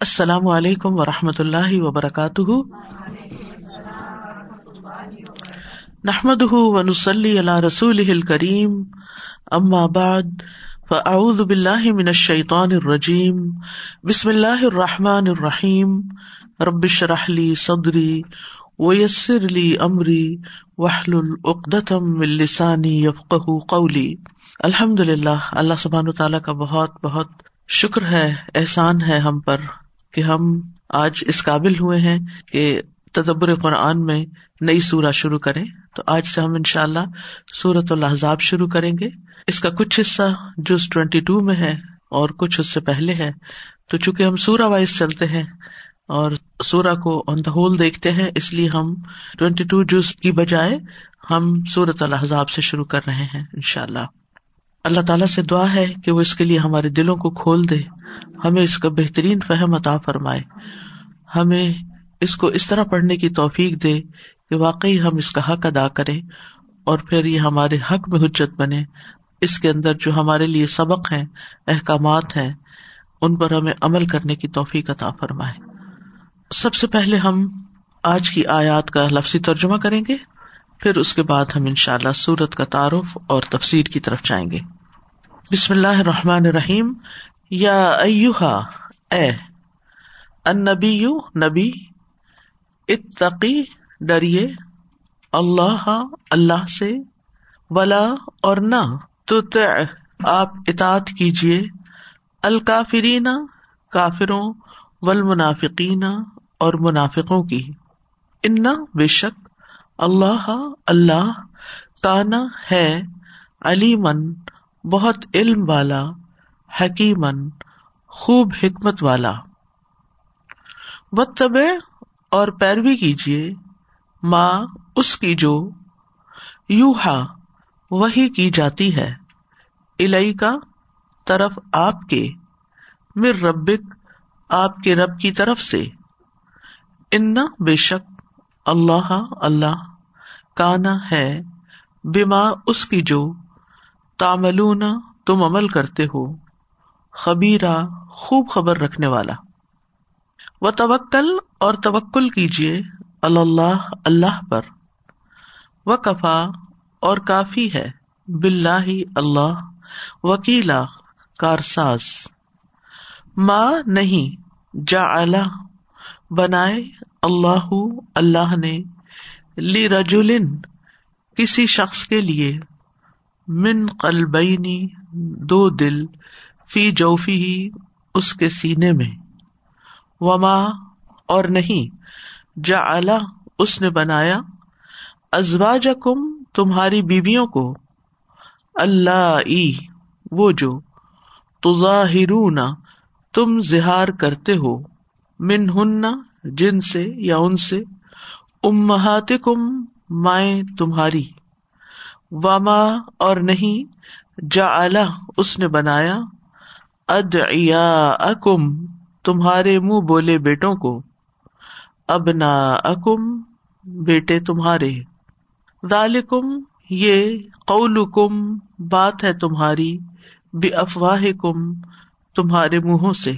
السلام علیکم و رحمۃ اللہ وبرکاتہ۔ نحمد ونسلی علی رسول کریم اما بعد، فاعوذ باللہ من الشیطان الرجیم، بسم اللہ الرحمٰن الرحیم۔ ربش رحلی صدری ویسر علی عمری وحل العقدم السانی یفق قولی۔ الحمد للہ اللہ سبحان تعالیٰ کا بہت بہت شکر ہے، احسان ہے ہم پر۔ کہ ہم آج اس قابل ہوئے ہیں کہ تدبر قرآن میں نئی سورہ شروع کریں۔ تو آج سے ہم ان شاء اللہ سورت الحضاب شروع کریں گے۔ اس کا کچھ حصہ جو ٹوینٹی ٹو میں ہے اور کچھ اس سے پہلے ہے۔ تو چونکہ ہم سورہ وائز چلتے ہیں اور سورہ کو آن دا ہول دیکھتے ہیں، اس لیے ہم ٹوینٹی ٹو جز کی بجائے ہم سورت الحضاب سے شروع کر رہے ہیں ان شاء اللہ اللہ تعالیٰ سے دعا ہے کہ وہ اس کے لیے ہمارے دلوں کو کھول دے۔ ہمیں اس کا بہترین فہم عطا فرمائے۔ ہمیں اس کو اس طرح پڑھنے کی توفیق دے کہ واقعی ہم اس کا حق ادا کریں اور پھر یہ ہمارے حق میں حجت بنے۔ اس کے اندر جو ہمارے لیے سبق ہیں، احکامات ہیں، ان پر ہمیں عمل کرنے کی توفیق عطا فرمائے۔ سب سے پہلے ہم آج کی آیات کا لفظی ترجمہ کریں گے، پھر اس کے بعد ہم ان شاء اللہ سورت کا تعارف اور تفسیر کی طرف جائیں گے۔ بسم اللہ الرحمٰن الرحیم۔ یا ایوہا، اے ان نبی نبی اتقی، ڈریے، اللہ اللہ سے، ولا اور نہ تو آپ اطاط کیجیے، الکافرین، کافروں، والمنافقین اور منافقوں کی۔ ان بے شک اللہ اللہ تانا ہے علی من بہت علم والا۔ حکیمن خوب حکمت والا۔ و طب اور پیروی کیجیے ماں اس کی جو یو ہا وہی کی جاتی ہے الئی کا طرف آپ کے مر ربک آپ کے رب کی طرف سے۔ ان بے شک اللہ اللہ کانا ہے بیما اس کی جو تاملون تم عمل کرتے ہو۔ خبیرہ، خوب خبر رکھنے والا۔ و توکل اور توکل کیجیے اللہ اللہ پر۔ و کفا اور کافی ہے۔ بلّہ اللہ وکیلا کارساز۔ ماں نہیں جا بنائے اللہ اللہ نے لی رجولن کسی شخص کے لیے۔ من قلبینی دو دل۔ فی جوفی ہی اس کے سینے میں۔ وما اور نہیں جا اس نے بنایا۔ ازواج کم تمہاری بیویوں کو۔ اللہ ای وہ جو تظاہرون، تم زہار کرتے ہو۔ من ہن جن سے یا ان سے۔ امہات کم مائیں تمہاری۔ وما اور نہیں جا اس نے بنایا۔ ادیا اکم تمہارے منہ بولے بیٹوں کو ابنا اکم بیٹے تمہارے۔ ذالکم، یہ قول کم بات ہے تمہاری بے افواہ کم تمہارے منہوں سے۔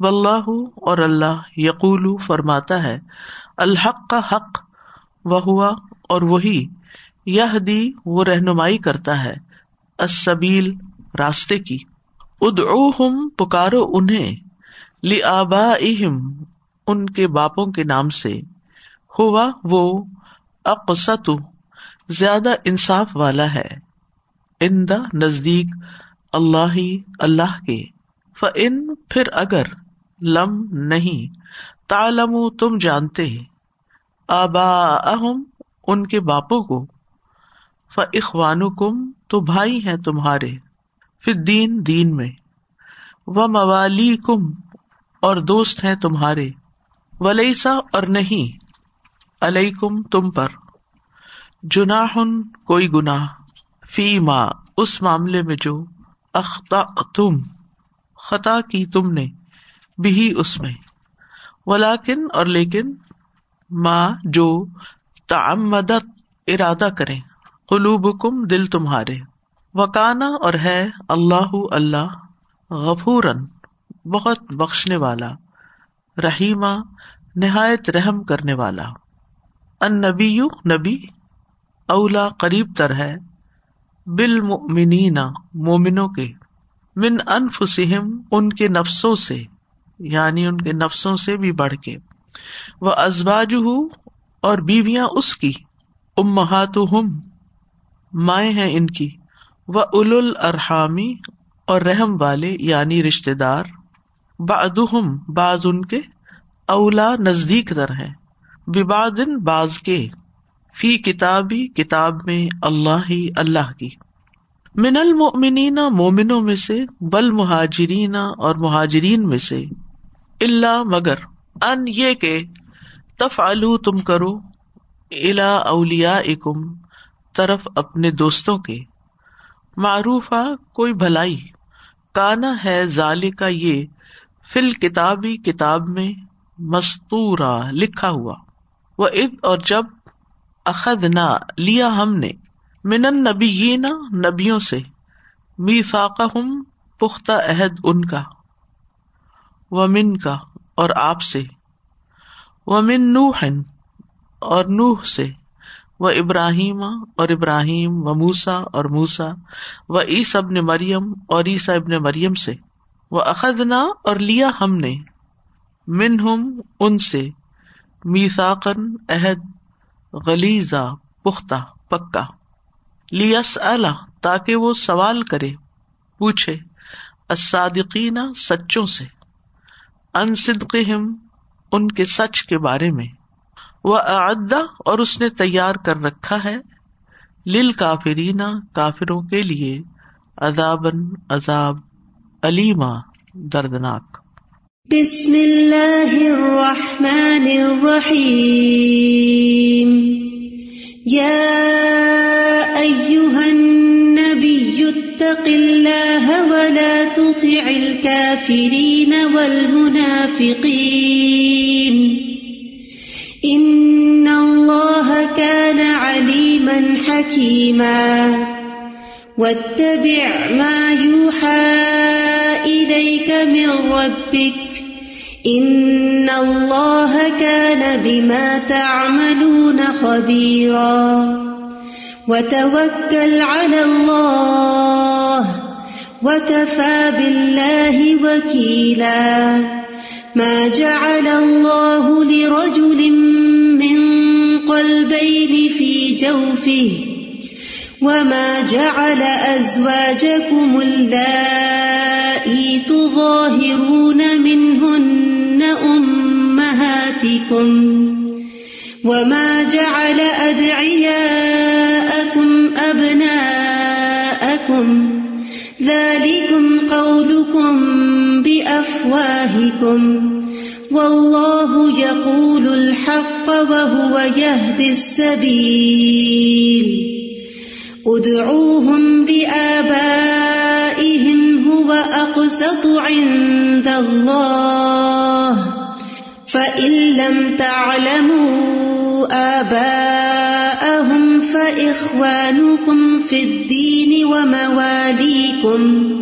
واللہ اور اللہ یقول، فرماتا ہے، الحق کا حق وہ ہوا اور وہی۔ یہ دی وہ رہنمائی کرتا ہے اسبیل راستے کی۔ ادعوہم، پکارو انہیں لی آبا ان کے باپوں کے نام سے۔ ہوا وہ اقسط، زیادہ انصاف والا ہے۔ ان دا نزدیک اللہ اللہ کے۔ فن پھر اگر، لم، نہیں۔ تالم تم جانتے۔ آبا اہم ان کے باپوں کو۔ اخوان کم تو بھائی ہیں تمہارے۔ پھر دین دین میں۔ و موالی کم اور دوست ہیں تمہارے۔ ولیسا اور نہیں۔ علیہ کم تم پر۔ جناح، کوئی گناہ۔ فی ماں اس معاملے میں جو اختا تم خطا کی تم نے بھی اس میں۔ ولاکن اور لیکن ماں جو تعمدت، ارادہ کرے قلوب کم دل تمہارے۔ وکانا اور ہے اللہ اللہ غفور بہت بخشنے والا، رحیمہ، نہایت رحم کرنے والا۔ ان نبی نبی اولا قریب تر ہے۔ بال مومنوں کے۔ من انفسم ان کے نفسوں سے یعنی ان کے نفسوں سے بھی بڑھ کے۔ وہ ازباج اور بیویاں اس کی۔ امہات مائیں ہیں ان کی۔ وہ اول الرحامی اور رحم والے یعنی رشتے دار بعدہم بعض ان کے اولا نزدیک در ہے ببادن باز کے، فی کتابی، کتاب میں اللہ ہی، اللہ کی۔ من المؤمنین، مومنوں میں سے، بل مہاجرین اور مہاجرین میں سے۔ اللہ مگر، ان یہ کہ تف تم کرو الا اولیا اکم طرف اپنے دوستوں کے۔ معروف کوئی بھلائی۔ کانا ہے ظال کا یہ، فل کتابی کتاب میں مستورا لکھا ہوا۔ وہ اب اور جب اخد نہ لیا ہم نے۔ من نبی نبیوں سے۔ می فاقہ ہم پختہ عہد ان کا۔ و من کا اور آپ سے۔ و من نوح اور نوح سے۔ و ابراہیم اور ابراہیم و موسا اور موسا و عیس ابن مریم اور عیسا ابن مریم سے وہ اخدنا اور لیا ہم نے من ہم ان سے میساکن عہد غلیزہ پختہ، پکا۔ لیس اللہ تاکہ وہ سوال کرے، پوچھے اسادقین سچوں سے، ان صدقہم، ان کے سچ کے بارے میں۔ وہ اعدا اور اس نے تیار کر رکھا ہے لل کافرینا کافروں کے لیے عذابن عذاب علیما دردناک۔ بسم اللہ الرحمن الرحیم۔ یا ایوہ النبی اتق اللہ ولا تطع الكافرین والمنافقین۔ ان اللہ كان علیما حکیما واتبع ما يوحى إليك من ربك ان اللہ كان بما تعملون خبيرا وتوكل على الله وكفى بالله وكيلا ما جعل الله لرجل من قلبين في جوفه وما جعل أزواجكم اللائي تظاهرون منهن أمهاتكم وما جعل أدعياءكم أبناءكم ذلكم قولكم بأفواهكم والله يقول الحق وهو يهدي السبيل ادعوهم بآبائهم هو أقسط عند الله فإن لم تعلموا آباءهم فإخوانكم في الدين ومواليكم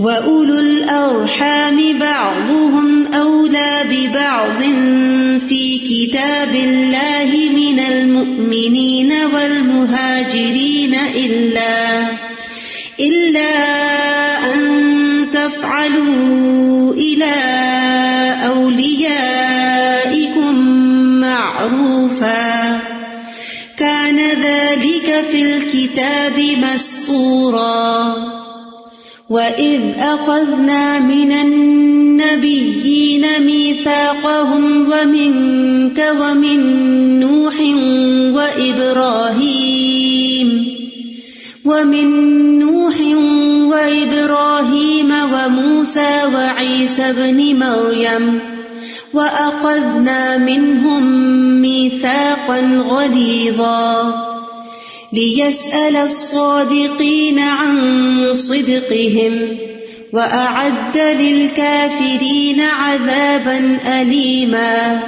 وأولو الأرحام بعضهم أولى ببعض في كتاب الله من المؤمنين والمهاجرين إلا إلا أن تفعلوا إلى في الكتاب مسطورا وإذ أخذنا من النبيين ميثاقهم ومنك ومن نوح وإبراهيم ومن نوح وإبراهيم وموسى وعيسى بن مريم وأخذنا منهم ميثاقا غليظا ليسأل الصادقين عن صدقهم وأعد للكافرين عذابا أليما